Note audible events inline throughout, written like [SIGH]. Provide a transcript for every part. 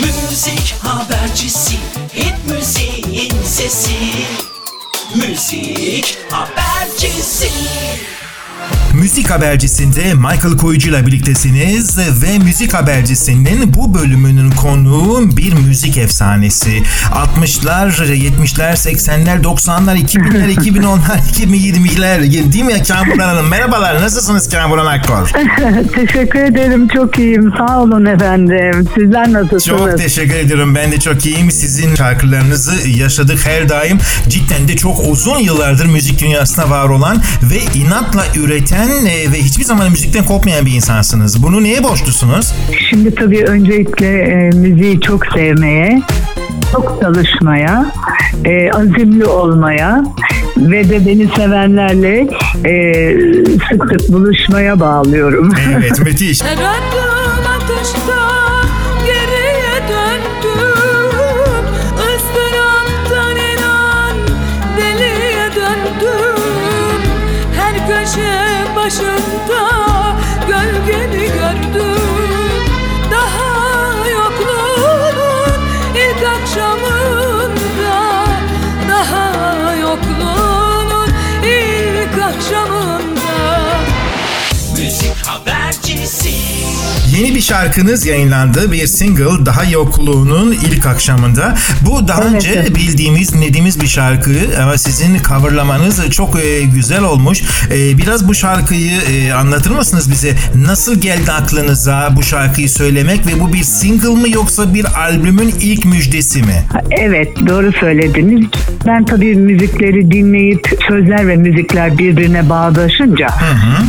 Müzik habercisi hit müziğin sesi. Müzik habercisi Müzik habercisinde Michael Koyucu ile birliktesiniz ve müzik habercisinin bu bölümünün konuğu bir müzik efsanesi. 60'lar, 70'ler, 80'ler, 90'lar, 2000'ler, 2010'lar, 2020'ler değil mi Kamuran Hanım? Merhabalar, nasılsınız Kamuran Akkor? [LAUGHS] Teşekkür ederim. Çok iyiyim. Sağ olun efendim. Sizler nasılsınız? Çok teşekkür ediyorum. Ben de çok iyiyim. Sizin şarkılarınızı yaşadık her daim. Cidden de çok uzun yıllardır müzik dünyasında var olan ve inatla üreten e, ve hiçbir zaman müzikten kopmayan bir insansınız. Bunu neye borçlusunuz? Şimdi tabii öncelikle e, müziği çok sevmeye, çok çalışmaya, e, azimli olmaya ve de beni sevenlerle e, sık sık buluşmaya bağlıyorum. Evet, [LAUGHS] müthiş. Köşe Yeni bir şarkınız yayınlandı. Bir single Daha Yokluğunun ilk akşamında. Bu daha Evet, önce bildiğimiz, dediğimiz bir şarkı ama sizin coverlamanız çok e, güzel olmuş. E, biraz bu şarkıyı e, anlatır mısınız bize? Nasıl geldi aklınıza bu şarkıyı söylemek ve bu bir single mı yoksa bir albümün ilk müjdesi mi? Evet doğru söylediniz. Ben tabii müzikleri dinleyip sözler ve müzikler birbirine bağdaşınca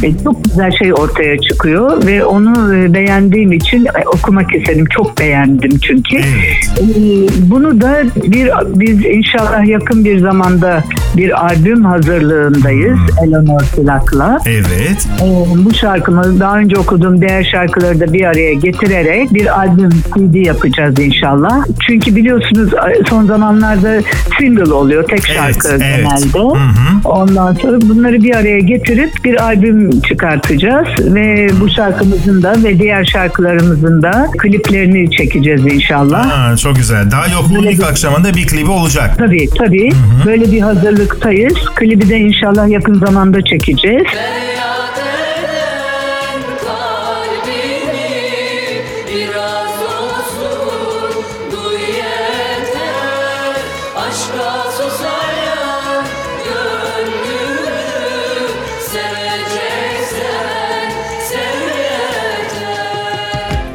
e, çok güzel şey ortaya çıkıyor ve onu e, beğendiğim için e, okumak istedim. Çok beğendim çünkü. Evet. Bunu da bir biz inşallah yakın bir zamanda bir albüm hazırlığındayız Eleanor Plak'la. Evet. Bu şarkımı daha önce okuduğum diğer şarkıları da bir araya getirerek bir albüm CD yapacağız inşallah. Çünkü biliyorsunuz son zamanlarda single oluyor tek şarkı evet. genelde. Hı hı. Ondan sonra bunları bir araya getirip bir albüm çıkartacağız ve bu şarkımızın da ve diğer şarkılarımızın da kliplerini çekeceğiz inşallah. Aa, çok güzel. Daha yokluğun ilk akşamında bir klibi olacak. Tabii tabii. Böyle bir hazırlıktayız. Klibi de inşallah yakın zamanda çekeceğiz. Feryat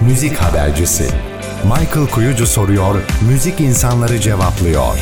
Müzik habercisi Michael Kuyucu soruyor, müzik insanları cevaplıyor.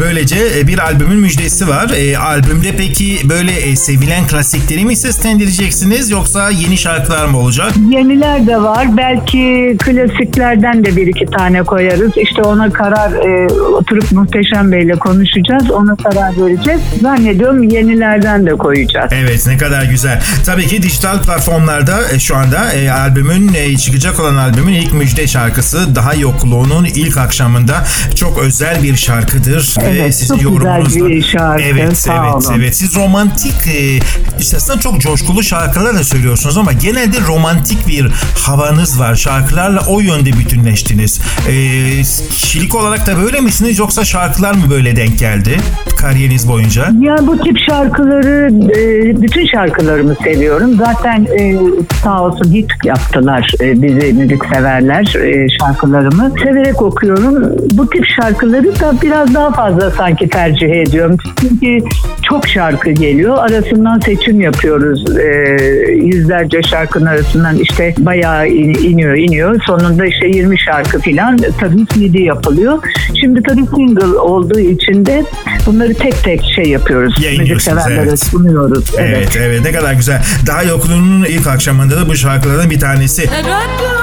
Böylece e, bir albümün müjdesi var. E, albümde peki böyle e, sevilen klasikleri mi seslendireceksiniz yoksa yeni şarkılar mı olacak? Yeniler de var. Belki klasiklerden de bir iki tane koyarız. İşte ona karar e, oturup Muhteşem Bey'le konuşacağız. Ona karar vereceğiz. Zannediyorum yenilerden de koyacağız. Evet ne kadar güzel. Tabii ki dijital platformlarda e, şu anda e, albümün e, çıkacak olan albümün ilk müjde şarkısı Daha Yokluğunun ilk akşamında çok özel bir şarkıdır. Evet, ve sizin çok güzel yorumunuzla- bir şarkı, Evet, sağ evet, olun. evet. Siz romantik e, işte aslında çok coşkulu şarkılar da söylüyorsunuz ama genelde romantik bir havanız var. Şarkılarla o yönde bütünleştiniz. E, kişilik olarak da böyle misiniz yoksa şarkılar mı böyle denk geldi kariyeriniz boyunca? Ya bu tip şarkıları, e, bütün şarkılarımı seviyorum. Zaten e, sağ olsun hit yaptılar e, bizi müzik severler e, şarkılarımı. Severek okuyorum. Bu tip şarkıları da biraz daha fazla sanki tercih ediyorum. Çünkü çok şarkı geliyor. Arasından seçim yapıyoruz. E, yüzlerce şarkının arasından işte bayağı in- iniyor iniyor. Sonunda işte 20 şarkı filan tabii CD yapılıyor. Şimdi tabii single olduğu için de bunları tek tek şey yapıyoruz. Müzik Yayınlıyorsunuz, severlere evet. sunuyoruz. Evet. Evet evet ne kadar güzel. Daha yokluğunun ilk akşamında da bu şarkılardan bir tanesi. Her adım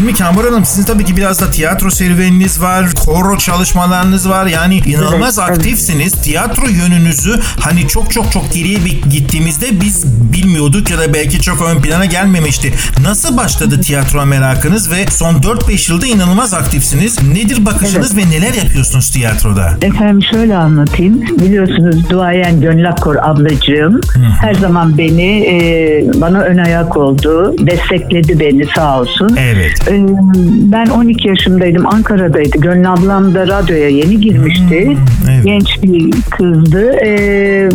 Şimdi Kamber Hanım sizin tabii ki biraz da tiyatro serüveniniz var, koro çalışmalarınız var. Yani inanılmaz Evet, evet. aktifsiniz. Tiyatro yönünüzü hani çok çok çok geriye gittiğimizde biz bilmiyorduk ya da belki çok ön plana gelmemişti. Nasıl başladı tiyatro merakınız ve son 4-5 yılda inanılmaz aktifsiniz. Nedir bakışınız ve neler yapıyorsunuz tiyatroda? Efendim şöyle anlatayım. Biliyorsunuz duayen Gönül Akkor ablacığım her zaman beni e, bana ön ayak oldu. Destekledi beni sağ olsun. Evet. Ee, Ben 12 yaşımdaydım. Ankara'daydı. Gönül ablam da radyoya yeni girmişti. Hmm, evet. Genç bir kızdı. Ee,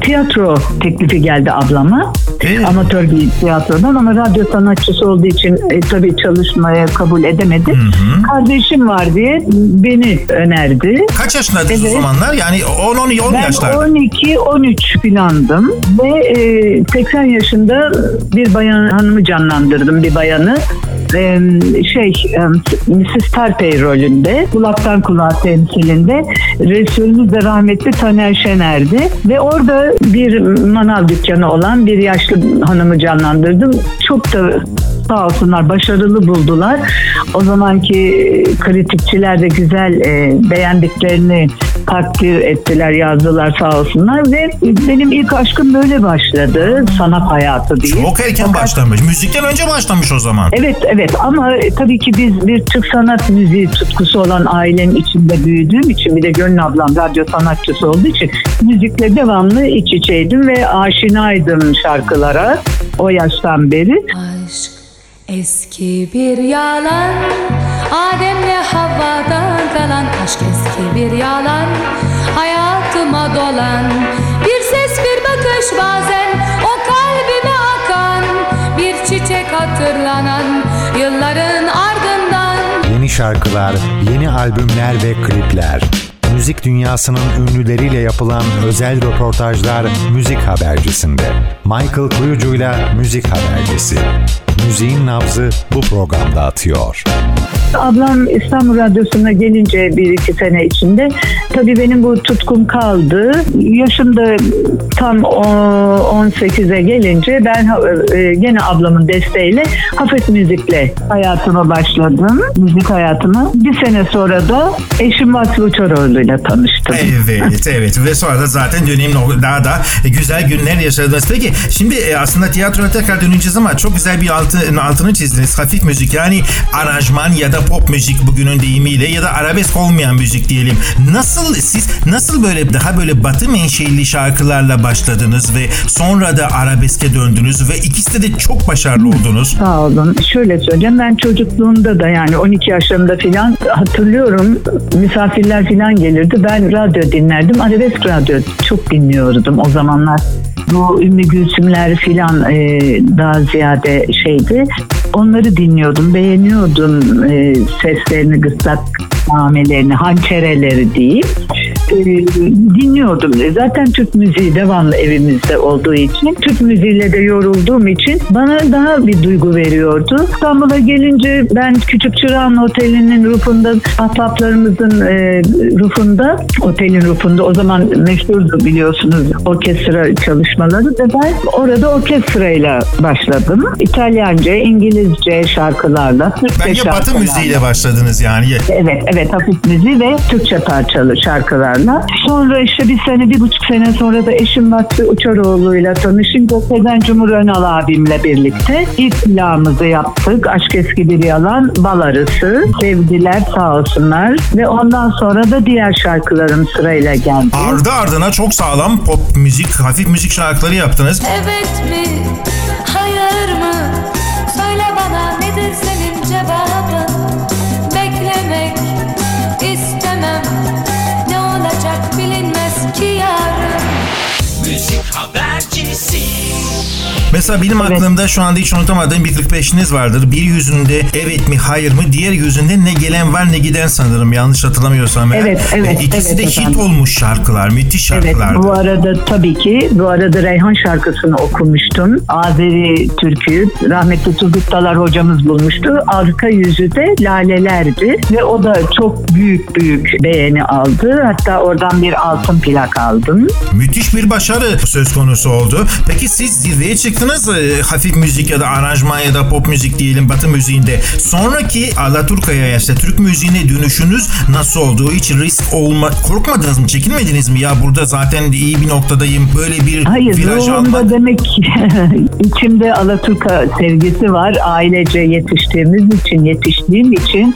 tiyatro teklifi geldi ablama. Evet. Amatör bir tiyatrodan ama radyo sanatçısı olduğu için e, tabii çalışmaya kabul edemedi. Kardeşim var diye beni önerdi. Kaç yaşındaydınız o Evet. zamanlar? Yani 10-10 10 Ben yaşlarda. 12-13 filandım ve e, 80 yaşında bir bayan hanımı canlandırdım bir bayanı. E, şey e, Mrs. Tarpey rolünde kulaktan kulağa temsilinde Resulümüz de rahmetli Taner Şener'di ve orada bir manav dükkanı olan bir yaşlı hanımı canlandırdım. Çok da sağ olsunlar başarılı buldular. O zamanki kritikçiler de güzel e, beğendiklerini takdir ettiler, yazdılar sağ olsunlar ve benim ilk aşkım böyle başladı. Sanat hayatı diye. Çok erken Fakat- başlamış. Müzikten önce başlamış o zaman. Evet evet ama tabii ki biz bir Türk sanat müziği tutkusu olan ailenin içinde büyüdüğüm için bir de Gönül ablam radyo sanatçısı olduğu için müzikle devamlı iç içeydim ve aşinaydım şarkılara o yaştan beri. Aşk eski bir yalan Adem'le Havva'dan kalan Aşk. Eski bir yalan Hayatıma dolan. Bir ses bir bakış bazen O kalbime akan. Bir çiçek hatırlanan Yılların ardından. Yeni şarkılar, yeni albümler ve klipler. Müzik dünyasının ünlüleriyle yapılan özel röportajlar Müzik Habercisi'nde. Michael Kuyucu'yla Müzik Habercisi. Müziğin nabzı bu programda atıyor. Ablam İstanbul Radyosu'na gelince bir iki sene içinde tabii benim bu tutkum kaldı. Yaşım da tam o- 18'e gelince ben e, gene ablamın desteğiyle hafif müzikle hayatıma başladım. Müzik hayatıma. Bir sene sonra da eşim Vasfı Uçaroğlu'yla tanıştım. Evet evet ve sonra da zaten dönemin o- daha da güzel günler yaşadınız. Peki şimdi e, aslında tiyatroya tekrar döneceğiz ama çok güzel bir altı, altını çizdiniz. Hafif müzik yani aranjman ya da pop müzik bugünün deyimiyle ya da arabesk olmayan müzik diyelim. Nasıl siz nasıl böyle daha böyle batı menşeli şarkılarla başladınız ve sonra da arabeske döndünüz ve ikisi de çok başarılı oldunuz. Sağ olun. Şöyle söyleyeceğim ben çocukluğumda da yani 12 yaşlarımda filan hatırlıyorum misafirler filan gelirdi. Ben radyo dinlerdim. Arabesk radyo çok dinliyordum o zamanlar. Bu Ümmü Gülsümler filan e, daha ziyade şeydi. Onları dinliyordum, beğeniyordum e, seslerini, gıstak namelerini, hançereleri diyeyim. E, dinliyordum. E, Zaten Türk müziği devamlı evimizde olduğu için, Türk müziğiyle de yorulduğum için bana daha bir duygu veriyordu. İstanbul'a gelince ben Küçük Çırağan Oteli'nin rufunda, ahbaplarımızın e, rufunda, otelin rufunda o zaman meşhurdu biliyorsunuz orkestra çalışmaları ve ben orada orkestrayla başladım. İtalyanca, İngilizce şarkılarla, Türkçe Bence batı şarkılarla. müziğiyle başladınız yani. Evet, evet hafif müziği ve Türkçe parçalı şarkılarla. Sonra işte bir sene, bir buçuk sene sonra da eşim Vakfı Uçaroğlu'yla tanışınca Sezen Cumhur Önal abimle birlikte ilk plağımızı yaptık. Aşk Eski Bir Yalan, Bal Arısı. Sevdiler sağ olsunlar. Ve ondan sonra da diğer şarkılarım sırayla geldi. Ardı ardına çok sağlam pop müzik, hafif müzik şarkıları yaptınız. Evet mi? Habercisi. Mesela benim aklımda şu anda hiç unutamadığım bir 45'iniz vardır. Bir yüzünde evet mi hayır mı diğer yüzünde ne gelen var ne giden sanırım yanlış hatırlamıyorsam. eğer. Evet, evet, Ve İkisi evet de hit efendim. olmuş şarkılar müthiş Evet şarkılardı. bu arada tabii ki bu arada Reyhan şarkısını okumuştum. Azeri türküyü rahmetli Turgut Dalar hocamız bulmuştu. Arka yüzü de lalelerdi ve o da çok büyük büyük beğeni aldı. Hatta oradan bir altın plak aldım. Müthiş bir başarı söz konusu oldu. Peki siz zirveye çıktınız çıktınız e, hafif müzik ya da aranjman ya da pop müzik diyelim batı müziğinde. Sonraki Alaturka'ya işte Türk müziğine dönüşünüz nasıl oldu? Hiç risk olma korkmadınız mı? Çekinmediniz mi? Ya burada zaten iyi bir noktadayım. Böyle bir Hayır viraj almak. demek [LAUGHS] içimde Alaturka sevgisi var. Ailece yetiştiğimiz için, yetiştiğim için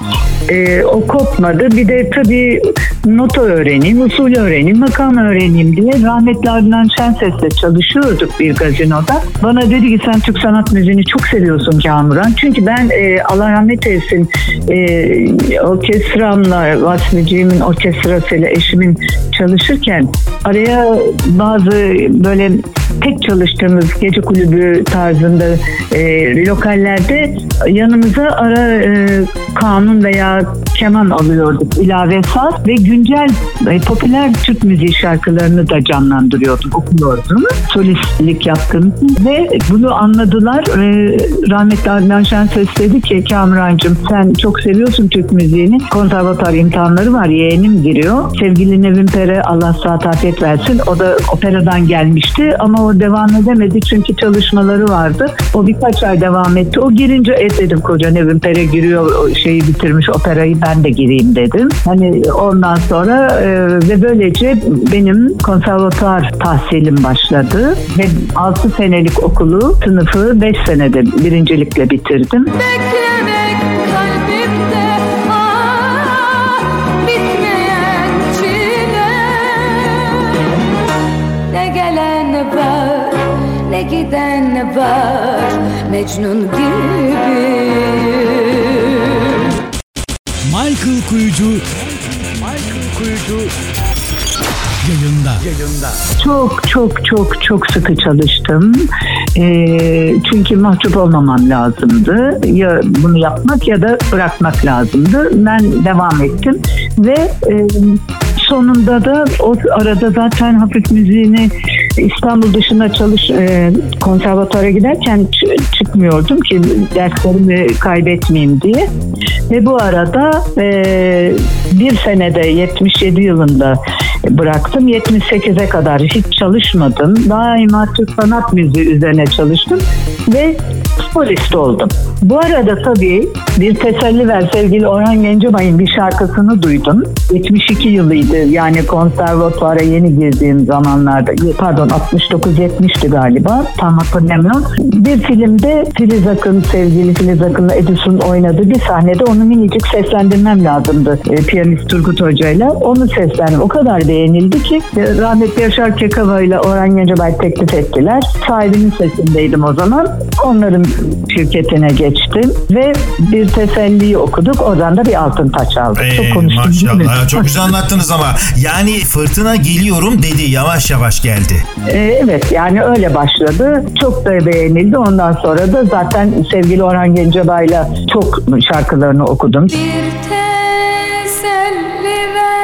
e, o kopmadı. Bir de tabii nota öğreneyim, usul öğreneyim, makam öğreneyim diye rahmetli Adnan Şenses'le çalışıyorduk bir gazinoda. Bana dedi ki sen Türk sanat müziğini çok seviyorsun Kamuran. Çünkü ben e, Allah rahmet eylesin e, orkestramla, Vasficiğimin orkestrasıyla eşimin çalışırken araya bazı böyle tek çalıştığımız gece kulübü tarzında e, lokallerde yanımıza ara e, kanun veya keman alıyorduk ilave saz ve güncel e, popüler Türk müziği şarkılarını da canlandırıyordum, okuyordum. Solistlik yaptım ve bunu anladılar. E, rahmetli Adnan Şenses dedi ki Kamurancığım sen çok seviyorsun Türk müziğini. Konservatuar imtihanları var. Yeğenim giriyor. Sevgili Nevin Pere Allah saat afiyet versin. O da operadan gelmişti ama o devam edemedi çünkü çalışmaları vardı. O birkaç ay devam etti. O girince et dedim koca Nevin Pere giriyor şeyi bitirmiş operayı ben de gireyim dedim. Hani ondan sonra e, ve böylece benim konservatuar tahsilim başladı ve 6 senelik okulu sınıfı 5 senede birincilikle bitirdim. Beklemek kalbimde ah bitmeyen çile Ne gelen var ne giden var Mecnun gibi Michael Kuyucu Michael Kuyucu yayında. Çok çok çok çok sıkı çalıştım. Ee, çünkü mahcup olmamam lazımdı. Ya bunu yapmak ya da bırakmak lazımdı. Ben devam ettim ve e, sonunda da o arada zaten hafif müziğini İstanbul dışında çalış e, konservatuara giderken ç- çıkmıyordum ki derslerimi kaybetmeyeyim diye. Ve bu arada e, bir senede 77 yılında bıraktım. 78'e kadar hiç çalışmadım. Daima Türk sanat müziği üzerine çalıştım ve solist oldum. Bu arada tabii bir teselli ver sevgili Orhan Gencebay'ın bir şarkısını duydum. 72 yılıydı yani konservatuara yeni girdiğim zamanlarda pardon 69-70'ti galiba tam hatırlamıyorum. Bir filmde Filiz Akın sevgili Filiz Akın'la Edison oynadığı bir sahnede onu minicik seslendirmem lazımdı. E, piyanist Turgut Hoca'yla. Onu seslendim. O kadar beğenildi ki e, rahmetli Yaşar Kekava ile Orhan Gencebay teklif ettiler. Sahibinin sesindeydim o zaman. Onların şirketine geçtim ve bir teselliyi okuduk. Oradan da bir altın taç aldık. Ee, Çok konuştum değil mi? maşallah çok güzel anlattınız ama yani fırtına geliyorum dedi yavaş yavaş geldi. Ee, evet yani öyle başladı. Çok da beğenildi. Ondan sonra da zaten sevgili Orhan Gencebay'la çok şarkılarını okudum. Bir teselli ver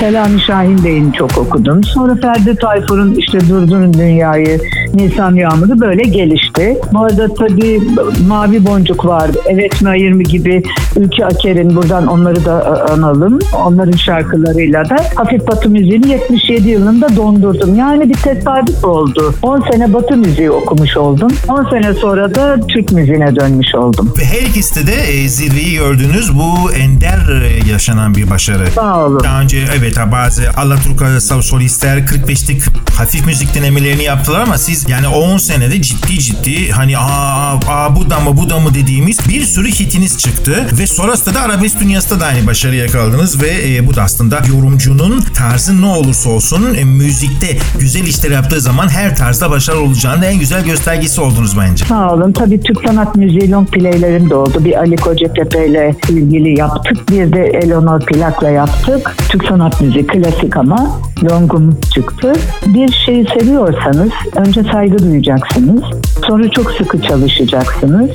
Selami Şahin Bey'in çok okudum. Sonra Ferdi Tayfur'un işte Durdurun Dünyayı, Nisan Yağmuru böyle gelişti. Bu arada tabii Mavi Boncuk vardı. Evet mi hayır mı gibi Ülke Aker'in buradan onları da e, analım. Onların şarkılarıyla da hafif batı müziğini 77 yılında dondurdum. Yani bir tesadüf oldu. 10 sene batı müziği okumuş oldum. 10 sene sonra da Türk müziğine dönmüş oldum. Her ikisi de e, zirveyi gördünüz. Bu ender e, yaşanan bir başarı. Sağ olun. Daha önce evet bazı Alaturka solistler 45'lik hafif müzik denemelerini yaptılar ama siz yani o 10 senede ciddi ciddi hani aa, aa bu da mı bu da mı dediğimiz bir sürü hitiniz çıktı ve sonrasında da arabesk dünyasında da aynı başarı yakaladınız ve e, bu da aslında yorumcunun tarzı ne olursa olsun e, müzikte güzel işler yaptığı zaman her tarzda başarılı olacağının en güzel göstergesi oldunuz bence. Sağ olun. Tabii Türk sanat müziği long playlerim de oldu. Bir Ali Kocatepe ile ilgili yaptık. Bir de Eleanor Plak'la yaptık. Türk sanat müziği klasik ama longum çıktı. Bir şeyi seviyorsanız önce saygı duyacaksınız. Sonra çok sıkı çalışacaksınız.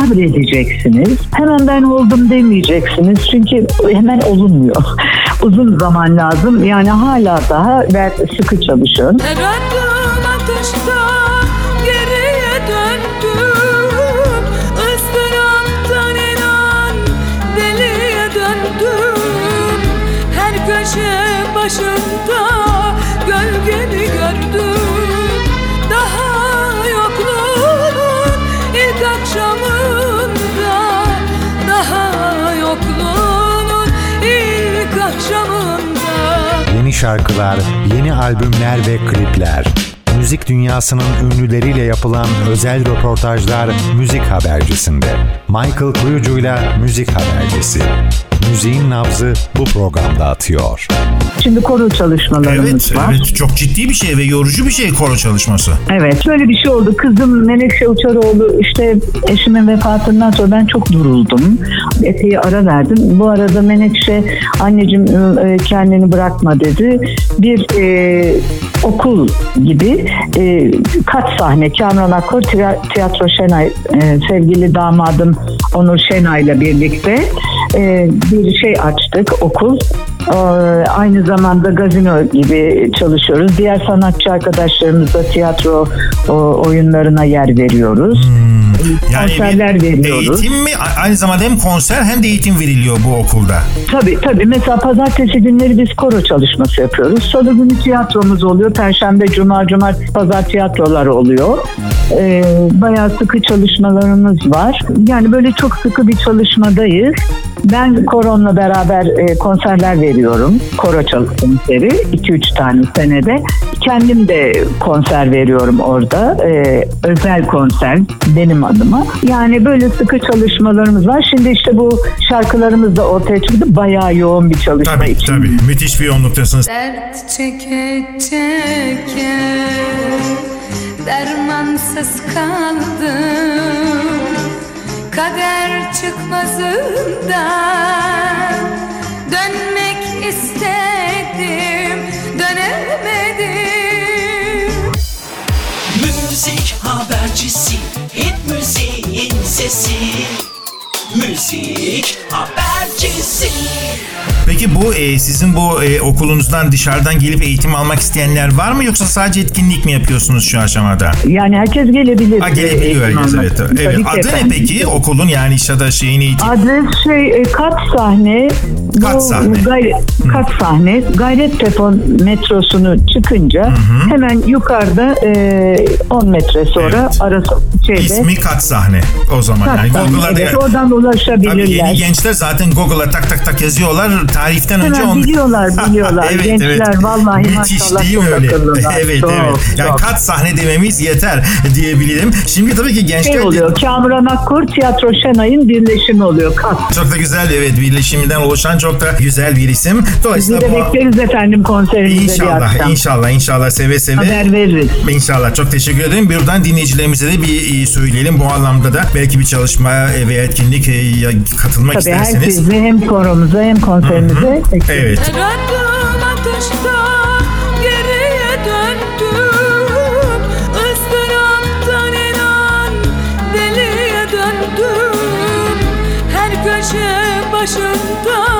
Sabredeceksiniz. Hemen ben oldum demeyeceksiniz. Çünkü hemen olunmuyor. [LAUGHS] Uzun zaman lazım. Yani hala daha ve sıkı atışta şarkılar, yeni albümler ve klipler. Müzik dünyasının ünlüleriyle yapılan özel röportajlar Müzik Habercisi'nde. Michael Kuyucu'yla Müzik Habercisi. Müziğin nabzı bu programda atıyor. Şimdi koro çalışmalarımız Evet, var. evet çok ciddi bir şey ve yorucu bir şey koro çalışması. Evet şöyle bir şey oldu. Kızım Menekşe Uçaroğlu işte eşimin vefatından sonra ben çok duruldum. Epey ara verdim. Bu arada Menekşe anneciğim e, kendini bırakma dedi. Bir e, okul gibi e, kaç sahne Kamran Akkor Tiya- Tiyatro Şenay e, sevgili damadım Onur Şenay ile birlikte e, bir şey açtık okul. Ee, Aynı zamanda gazino gibi çalışıyoruz. Diğer sanatçı arkadaşlarımızla tiyatro oyunlarına yer veriyoruz. Konserler bir veriyoruz. Eğitim mi? Aynı zamanda hem konser hem de eğitim veriliyor bu okulda. Tabii tabii. Mesela pazartesi günleri biz koro çalışması yapıyoruz. Salı günü tiyatromuz oluyor. Perşembe, cuma, cumartesi, pazar tiyatrolar oluyor. Ee, bayağı sıkı çalışmalarımız var. Yani böyle çok sıkı bir çalışmadayız. Ben koronla beraber e, konserler veriyorum. Koro çalışmaları 2-3 tane senede. Kendim de konser veriyorum orada. Ee, özel konser benim adıma. Yani böyle sıkı çalışmalarımız var. Şimdi işte bu şarkılarımız da ortaya çıktı. Bayağı yoğun bir çalışma Tabii için. tabii. Müthiş bir yoğunluktasınız. Dert çeke çeke Dermansız kaldım Kader çıkmazından Dönmek istedim Dönemedim. Müzik habercisi hit müziğin sesi. Müzik habercisi Peki bu e, sizin bu e, okulunuzdan dışarıdan gelip eğitim almak isteyenler var mı yoksa sadece etkinlik mi yapıyorsunuz şu aşamada? Yani herkes gelebilir. Ha e, gelebiliyor eğitim herkes evet. evet. Tabii ki Adı ne efendim. peki okulun yani işte da şeyin eğitim? Adres şey e, kat sahne. Kat Bu sahne. gayret, kat sahne. Gayrettepe metrosunu çıkınca hemen yukarıda e, 10 metre sonra Evet. arası şeyde. İsmi kat sahne o zaman. kat Yani. Google'a Evet, oradan Tabii ulaşabilirler. yeni gençler zaten Google'a tak tak tak yazıyorlar. Tarihten önce onu... biliyorlar, [LAUGHS] biliyorlar. Gençler vallahi Müthiş maşallah değil mi öyle? [LAUGHS] Evet Çok, evet. Yani çok. kat sahne dememiz yeter diyebilirim. Şimdi tabii ki gençler... şey oluyor. Kamuran Akkor Tiyatro Şenay'ın birleşimi oluyor. Kat. Çok da güzel evet birleşiminden oluşan çok da güzel bir isim. Bizi Dolayısıyla de bu... bekleriz efendim konserimizde bir İnşallah, inşallah, inşallah seve seve. Haber veririz. İnşallah çok teşekkür ederim. Buradan dinleyicilerimize de bir e, söyleyelim. Bu anlamda da belki bir çalışma e, veya etkinlik e, katılmak Tabii isterseniz. herkese hem koromuza hem konserimize. Bekleriz. Evet. Her adım atışta geriye döndüm Izdıraptan inan deliye döndüm Her köşe başında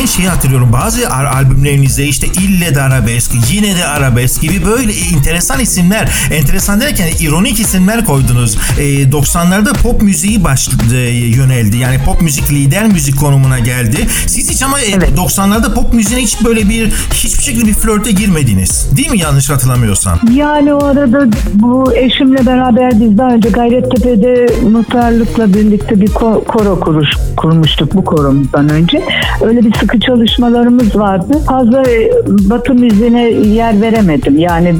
Ben şeyi hatırlıyorum bazı albümlerinizde işte ille de arabesk, yine de arabesk gibi böyle enteresan isimler, enteresan derken ironik isimler koydunuz. E, 90'larda pop müziği baş e, yöneldi. Yani pop müzik lider müzik konumuna geldi. Siz hiç ama e, Evet. 90'larda pop müziğine hiç böyle bir hiçbir şekilde bir flörte girmediniz. Değil mi yanlış hatırlamıyorsam? Yani o arada bu eşimle beraber biz daha önce Gayrettepe'de muhtarlıkla birlikte bir ko- koro kuruş, kurmuştuk bu koromuzdan önce. Öyle bir sıkı çalışmalarımız vardı. Fazla e, batı müziğine yer veremedim. Yani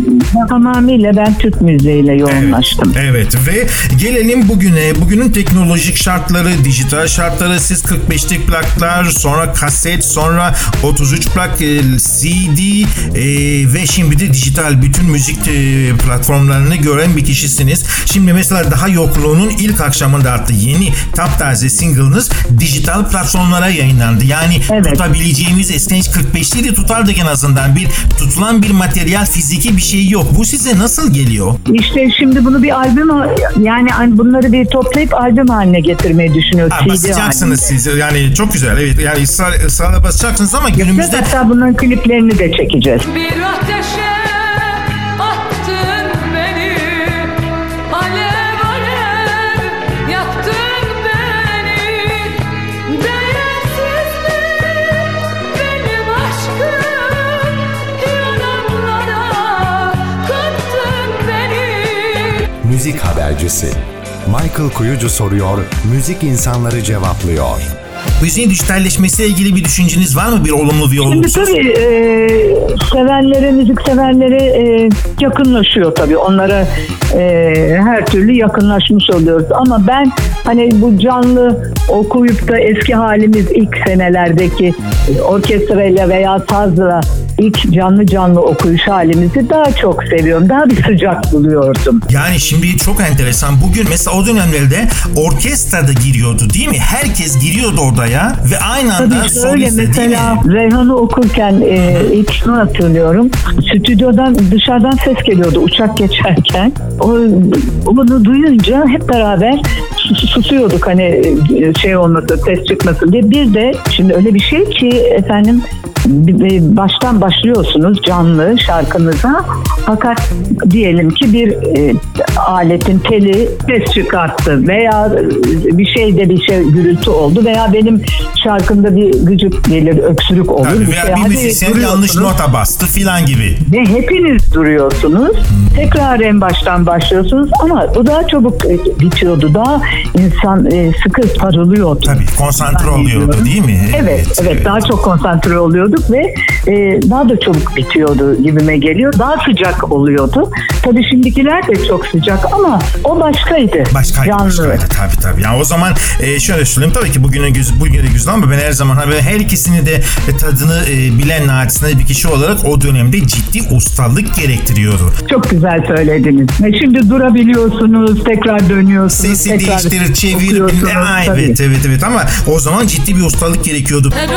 Tamamıyla ben Türk müziğiyle yoğunlaştım. Evet ve gelelim bugüne. Bugünün teknolojik şartları, dijital şartları, siz 45'lik plaklar, sonra kaset, sonra 33 plak, e, CD e, ve şimdi de dijital bütün müzik e, platformlarını gören bir kişisiniz. Şimdi mesela daha yokluğunun ilk akşamında attı yeni taptaze single'ınız dijital platformlara yayınlandı. Yani Evet. Tutabileceğimiz eskiden hiç 45'li tutardık en azından. Bir tutulan bir materyal fiziki bir şey yok. Bu size nasıl geliyor? İşte şimdi bunu bir albüm yani hani bunları bir toplayıp albüm haline getirmeyi düşünüyoruz. Ha, CD basacaksınız halinde. siz. Yani çok güzel. Evet. Yani ısrar, ısrarla basacaksınız ama günümüzde Hatta bunların kliplerini de çekeceğiz. Bir ateşe Müzik habercisi. Michael Kuyucu soruyor, müzik insanları cevaplıyor. müziğin dijitalleşmesiyle ilgili bir düşünceniz var mı? Bir olumlu bir Şimdi olumsuz? tabii e, sevenlere, müzik sevenlere e, yakınlaşıyor tabii. Onlara e, her türlü yakınlaşmış oluyoruz. Ama ben hani bu canlı okuyup da eski halimiz ilk senelerdeki e, orkestrayla veya sazla ilk canlı canlı okuyuş halimizi daha çok seviyorum. Daha bir sıcak buluyordum. Yani şimdi çok enteresan. Bugün mesela o dönemlerde orkestra da giriyordu değil mi? Herkes giriyordu oraya ve aynı anda Tabii şöyle mesela? Reyhan'ı okurken e, ilk şunu hatırlıyorum. Stüdyodan dışarıdan ses geliyordu uçak geçerken. O, onu duyunca hep beraber sus- susuyorduk hani e, şey olmasın, ses çıkmasın diye. Bir de şimdi öyle bir şey ki efendim baştan başlıyorsunuz canlı şarkınıza fakat diyelim ki bir e, aletin teli ses çıkarttı veya e, bir şeyde bir şey gürültü oldu veya benim şarkımda bir gıcık gelir öksürük olur. Tabii, veya şey. bir müzisyen yanlış nota bastı filan gibi. Ve hepiniz duruyorsunuz. Tekrar en baştan başlıyorsunuz ama bu daha çabuk e, bitiyordu. Daha insan e, sıkı sarılıyordu. Tabii konsantre Ben oluyordu değil mi? Evet, evet, daha çok konsantre oluyorduk ve e, daha da çabuk bitiyordu gibime geliyor. Daha sıcak oluyordu. Tabii şimdikiler de çok sıcak ama o başkaydı. Başkaydı, Canlı. başkaydı tabii tabii. Yani o zaman e, şöyle söyleyeyim tabii ki bugüne güzel, bugüne güzel ama ben her zaman hani böyle her ikisini de e, tadını e, bilen naçizane bir kişi olarak o dönemde ciddi ustalık gerektiriyordu. Çok güzel söylediniz. Ve şimdi durabiliyorsunuz, tekrar dönüyorsunuz. Sesi tekrar değiştirir, çevir, evet evet evet ama o zaman ciddi bir ustalık gerekiyordu. Her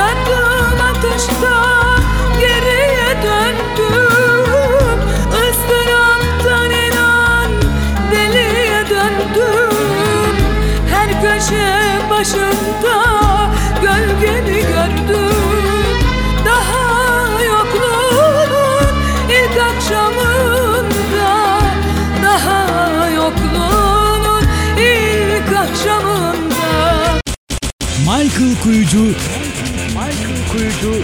Her köşe başında gölgeni gördüm. Daha yokluğunun ilk akşamında. Daha yokluğunun ilk akşamında. Michael Kuyucu. Michael Kuyucu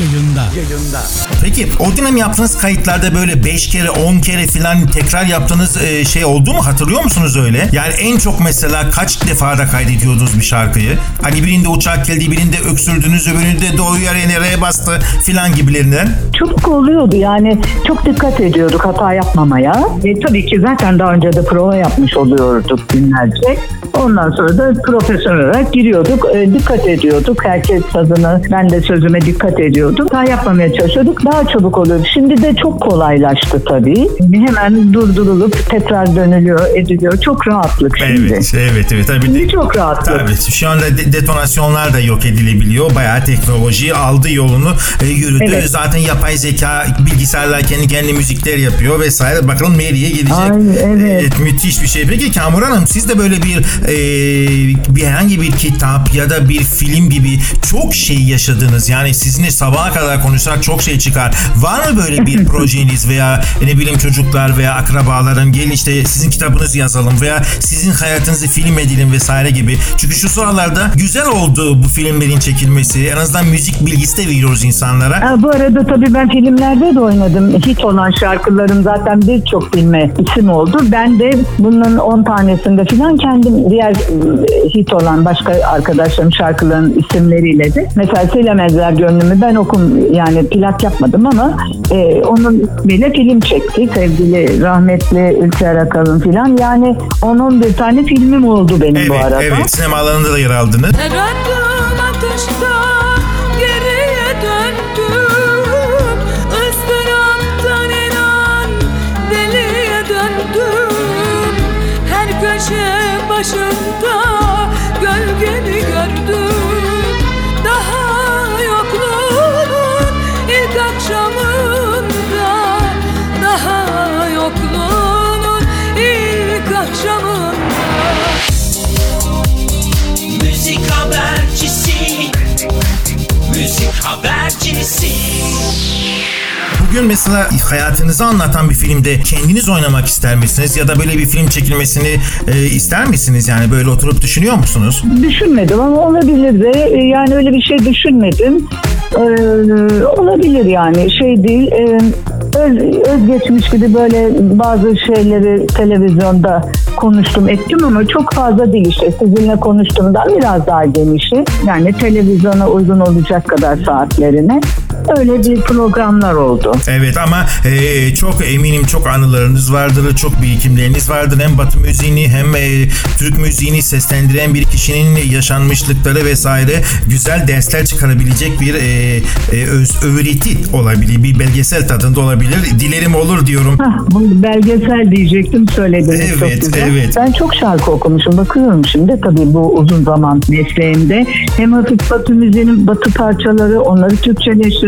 yayında. Yayında. Peki o dönem yaptığınız kayıtlarda böyle 5 kere 10 kere falan tekrar yaptığınız e, şey oldu mu? Hatırlıyor musunuz öyle? Yani en çok mesela kaç defa da kaydediyordunuz bir şarkıyı? Hani birinde uçak geldi, birinde öksürdünüz, öbüründe doğu yerine re bastı filan gibilerinden. Çok oluyordu yani çok dikkat ediyorduk hata yapmamaya. E, tabii ki zaten daha önce de prova yapmış oluyorduk günlerce. Ondan sonra da profesyonel olarak giriyorduk. E, dikkat ediyorduk. Herkes sazını, ben de sözüme dikkat ediyordum. Hata yapmamaya çalışıyorduk. Daha çabuk oluyordu. Şimdi de çok kolaylaştı tabii. Hemen durdurulup tekrar dönülüyor, ediliyor. Çok rahatlık şimdi. Evet, evet, evet. Tabii Şimdi de, çok rahatlık. Tabii şu anda de- detonasyonlar da yok edilebiliyor. Bayağı teknoloji aldı yolunu e, yürüdü. Evet. Zaten yapay zeka bilgisayarlar kendi kendi müzikler yapıyor vesaire. Bakalım nereye gelecek. Ay, evet. E, müthiş bir şey. Peki Kamur Hanım siz de böyle bir e, bir herhangi bir kitap ya da bir film gibi çok şey yaşadınız. Yani sizinle sabaha kadar konuşsak çok şey çıkar. Var mı böyle bir [LAUGHS] projeniz veya ne bileyim çocuklar veya akrabaların gelin işte sizin kitabınızı yazalım veya sizin hayatınızı film edelim vesaire gibi. Çünkü şu sıralarda güzel oldu bu filmlerin çekilmesi. En azından müzik bilgisi de veriyoruz insanlara. Ha, bu arada tabii ben filmlerde de oynadım. Hit olan şarkılarım zaten birçok filme isim oldu. Ben de bunun 10 tanesinde falan kendim diğer e, hit olan başka arkadaşlarım şarkıların isimleriyle de mesela Silemezler gönlümü ben okum yani plak yapmadım ama e, onun bile film çekti sevgili rahmetli Ülker Akalın filan yani 10-11 tane filmim oldu benim bu Evet, arada. evet. Sinema alanında da yer aldınız. Her adım Bugün mesela hayatınızı anlatan bir filmde kendiniz oynamak ister misiniz? Ya da böyle bir film çekilmesini e, ister misiniz? Yani böyle oturup düşünüyor musunuz? Düşünmedim ama olabilir de E, yani öyle bir şey düşünmedim. Ee, olabilir yani şey değil. Ee, öz, özgeçmiş gibi böyle bazı şeyleri televizyonda konuştum ettim ama çok fazla değil işte sizinle konuştuğumdan biraz daha genişi. Yani televizyona uygun olacak kadar saatlerine. Öyle bir programlar oldu. Evet ama e, çok eminim çok anılarınız vardır, çok birikimleriniz vardır. Hem Batı müziğini hem e, Türk müziğini seslendiren bir kişinin yaşanmışlıkları vesaire güzel dersler çıkarabilecek bir e, e, öz, öğreti olabilir. Bir belgesel tadında olabilir. Dilerim olur diyorum. Hah, bu belgesel diyecektim söylediniz çok Evet, güzel. evet. Ben çok şarkı okumuşum. Bakıyorum şimdi tabii bu uzun zaman mesleğimde. Hem hafif batı müziğinin batı parçaları, onları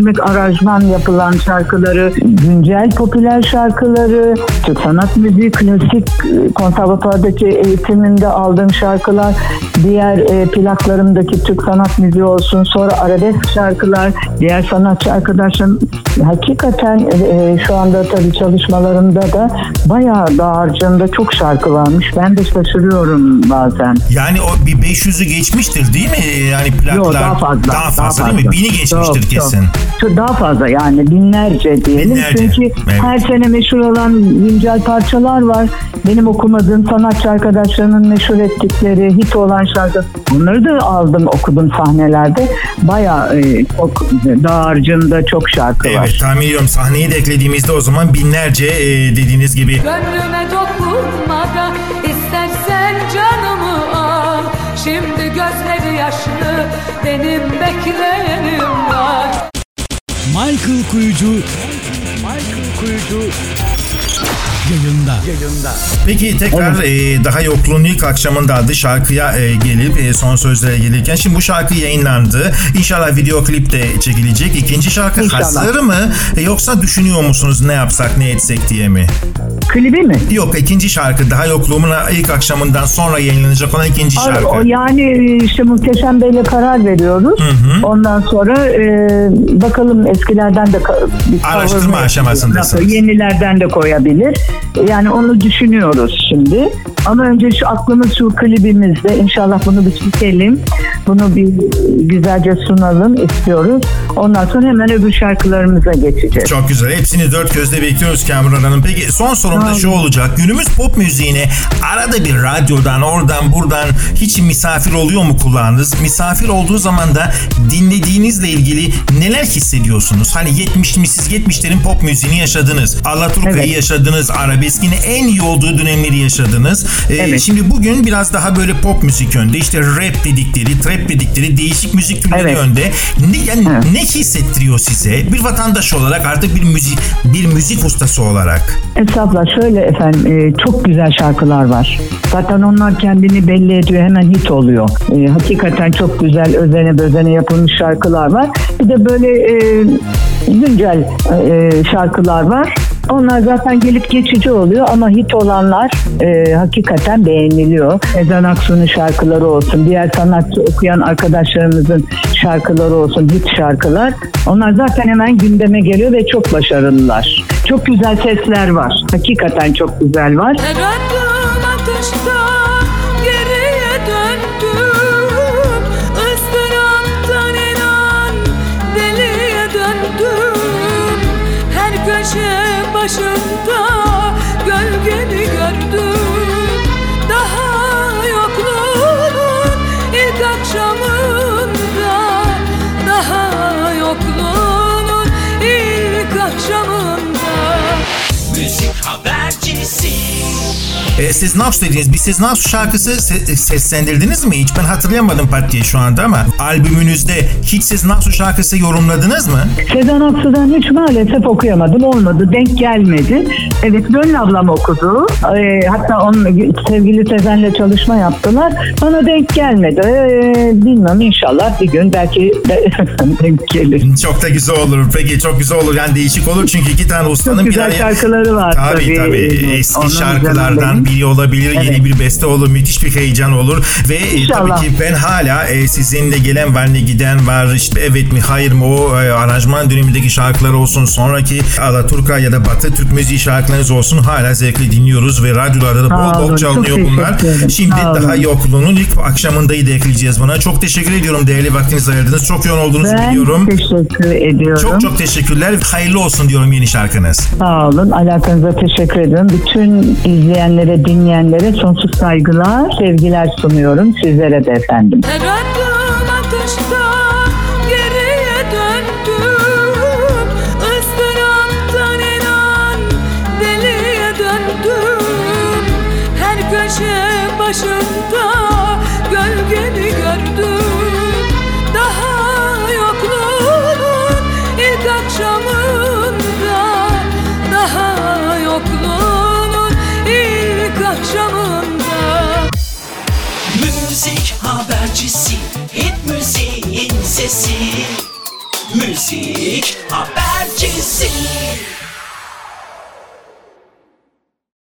Türkçeleştirmek, aranjman yapılan şarkıları, güncel popüler şarkıları, Türk sanat müziği, klasik e, konservatuvardaki eğitimimde aldığım şarkılar, diğer e, plaklarımdaki Türk sanat müziği olsun, sonra arabesk şarkılar, diğer sanatçı arkadaşlarım hakikaten e, şu anda tabii çalışmalarımda da bayağı dağarcığında çok şarkı varmış. Ben de şaşırıyorum bazen. Yani o bir 500'ü geçmiştir değil mi? Yani plaklar Yok daha fazla. Daha fazla değil mi? Bini geçmiştir Çok, kesin. Çok daha fazla yani binlerce diyelim. Binlerce, Çünkü evet. her sene meşhur olan güncel parçalar var. Benim okumadığım sanatçı arkadaşlarımın meşhur ettikleri hit olan şarkı. Bunları da aldım okudum sahnelerde. Bayağı e, çok dağarcığımda çok şarkı var. Evet tahmin ediyorum sahneyi de eklediğimizde o zaman binlerce e, dediğiniz gibi Gönlüme dokunma da istersen canımı al Şimdi gözleri yaşlı benim bekleyenim var Michael Kuyucu Michael Kuyucu yayında. Yayında. Peki tekrar e, daha yokluğun ilk akşamında adlı şarkıya e, gelip e, son sözlere gelirken şimdi bu şarkı yayınlandı. İnşallah video klip de çekilecek. İkinci şarkı İnşallah. hazır mı? E, yoksa düşünüyor musunuz ne yapsak ne etsek diye mi? Klibi mi? Yok ikinci şarkı daha yokluğumun ilk akşamından sonra yayınlanacak olan ikinci Ay, şarkı. o yani işte Muhteşem Bey'le karar veriyoruz. Ondan sonra e, bakalım eskilerden de bir Araştırma aşamasındasınız. Yenilerden de koyabilir. Yani onu düşünüyoruz şimdi. Ama önce şu aklımız şu klibimizde inşallah bunu bir çekelim. Bunu bir güzelce sunalım istiyoruz. Ondan sonra hemen öbür şarkılarımıza geçeceğiz. Çok güzel. Hepsini dört gözle bekliyoruz Kamuran Hanım. Peki son sorum da Tamam. şu olacak. Günümüz pop müziğine arada bir radyodan oradan buradan hiç misafir oluyor mu kulağınız? Misafir olduğu zaman da dinlediğinizle ilgili neler hissediyorsunuz? Hani 70 mi siz 70'lerin pop müziğini yaşadınız. Alaturka'yı Evet. yaşadınız. Arabeskin en iyi olduğu dönemleri yaşadınız. Ee, Evet. Şimdi bugün biraz daha böyle pop müzik yönde işte rap dedikleri, trap dedikleri değişik müzik türleri Evet. yönde. Ne, yani Evet. ne hissettiriyor size? Bir vatandaş olarak artık bir müzik bir müzik ustası olarak. Estağfurullah şöyle efendim e, çok güzel şarkılar var. Zaten onlar kendini belli ediyor hemen hit oluyor. E, hakikaten çok güzel özene bözene yapılmış şarkılar var. Bir de böyle e, güncel e, şarkılar var. Onlar zaten gelip geçici oluyor ama hit olanlar e, hakikaten beğeniliyor. Ezen Aksu'nun şarkıları olsun, diğer sanatçı okuyan arkadaşlarımızın şarkıları olsun, hit şarkılar. Onlar zaten hemen gündeme geliyor ve çok başarılılar. Çok güzel sesler var. Hakikaten çok güzel var. Her adım atışta E, siz Nas dediniz. Bir Siz Nas şarkısı se- seslendirdiniz mi? Hiç ben hatırlayamadım pat diye şu anda ama albümünüzde hiç Siz Nas şarkısı yorumladınız mı? Sezen Aksu'dan hiç maalesef okuyamadım. Olmadı. Denk gelmedi. Evet Gönül ablam okudu. Ee, hatta onun sevgili Sezen'le çalışma yaptılar. Bana denk gelmedi. Ee, bilmem inşallah bir gün belki de [LAUGHS] denk gelir. Çok da güzel olur. Peki çok güzel olur. Yani değişik olur çünkü iki tane ustanın Çok bir güzel araya... şarkıları var Tabii tabii. tabii. Onun Eski canım şarkılardan benim. Biri olabilir. Evet. Yeni bir beste olur. Müthiş bir heyecan olur. Ve e, İnşallah. tabii ki ben hala e, sizinle gelen var ne giden var. işte evet mi hayır mı o e, aranjman dönemindeki şarkılar olsun. Sonraki Alaturka ya da Batı Türk müziği şarkılarınız olsun. Hala zevkle dinliyoruz ve radyolarda da bol bol çalınıyor bunlar. Şimdi Sağ daha yokluğunun ilk akşamındayı da ekleyeceğiz buna. Çok teşekkür ediyorum. Değerli vaktinizi ayırdınız. Çok yoğun olduğunuzu Ben biliyorum. teşekkür ediyorum. Çok çok teşekkürler. Hayırlı olsun diyorum yeni şarkınız. Sağ olun. Alakanıza teşekkür ediyorum. Bütün izleyenlere, dinleyenlere sonsuz saygılar, sevgiler sunuyorum. Sizlere de efendim. Her sesi Müzik habercisi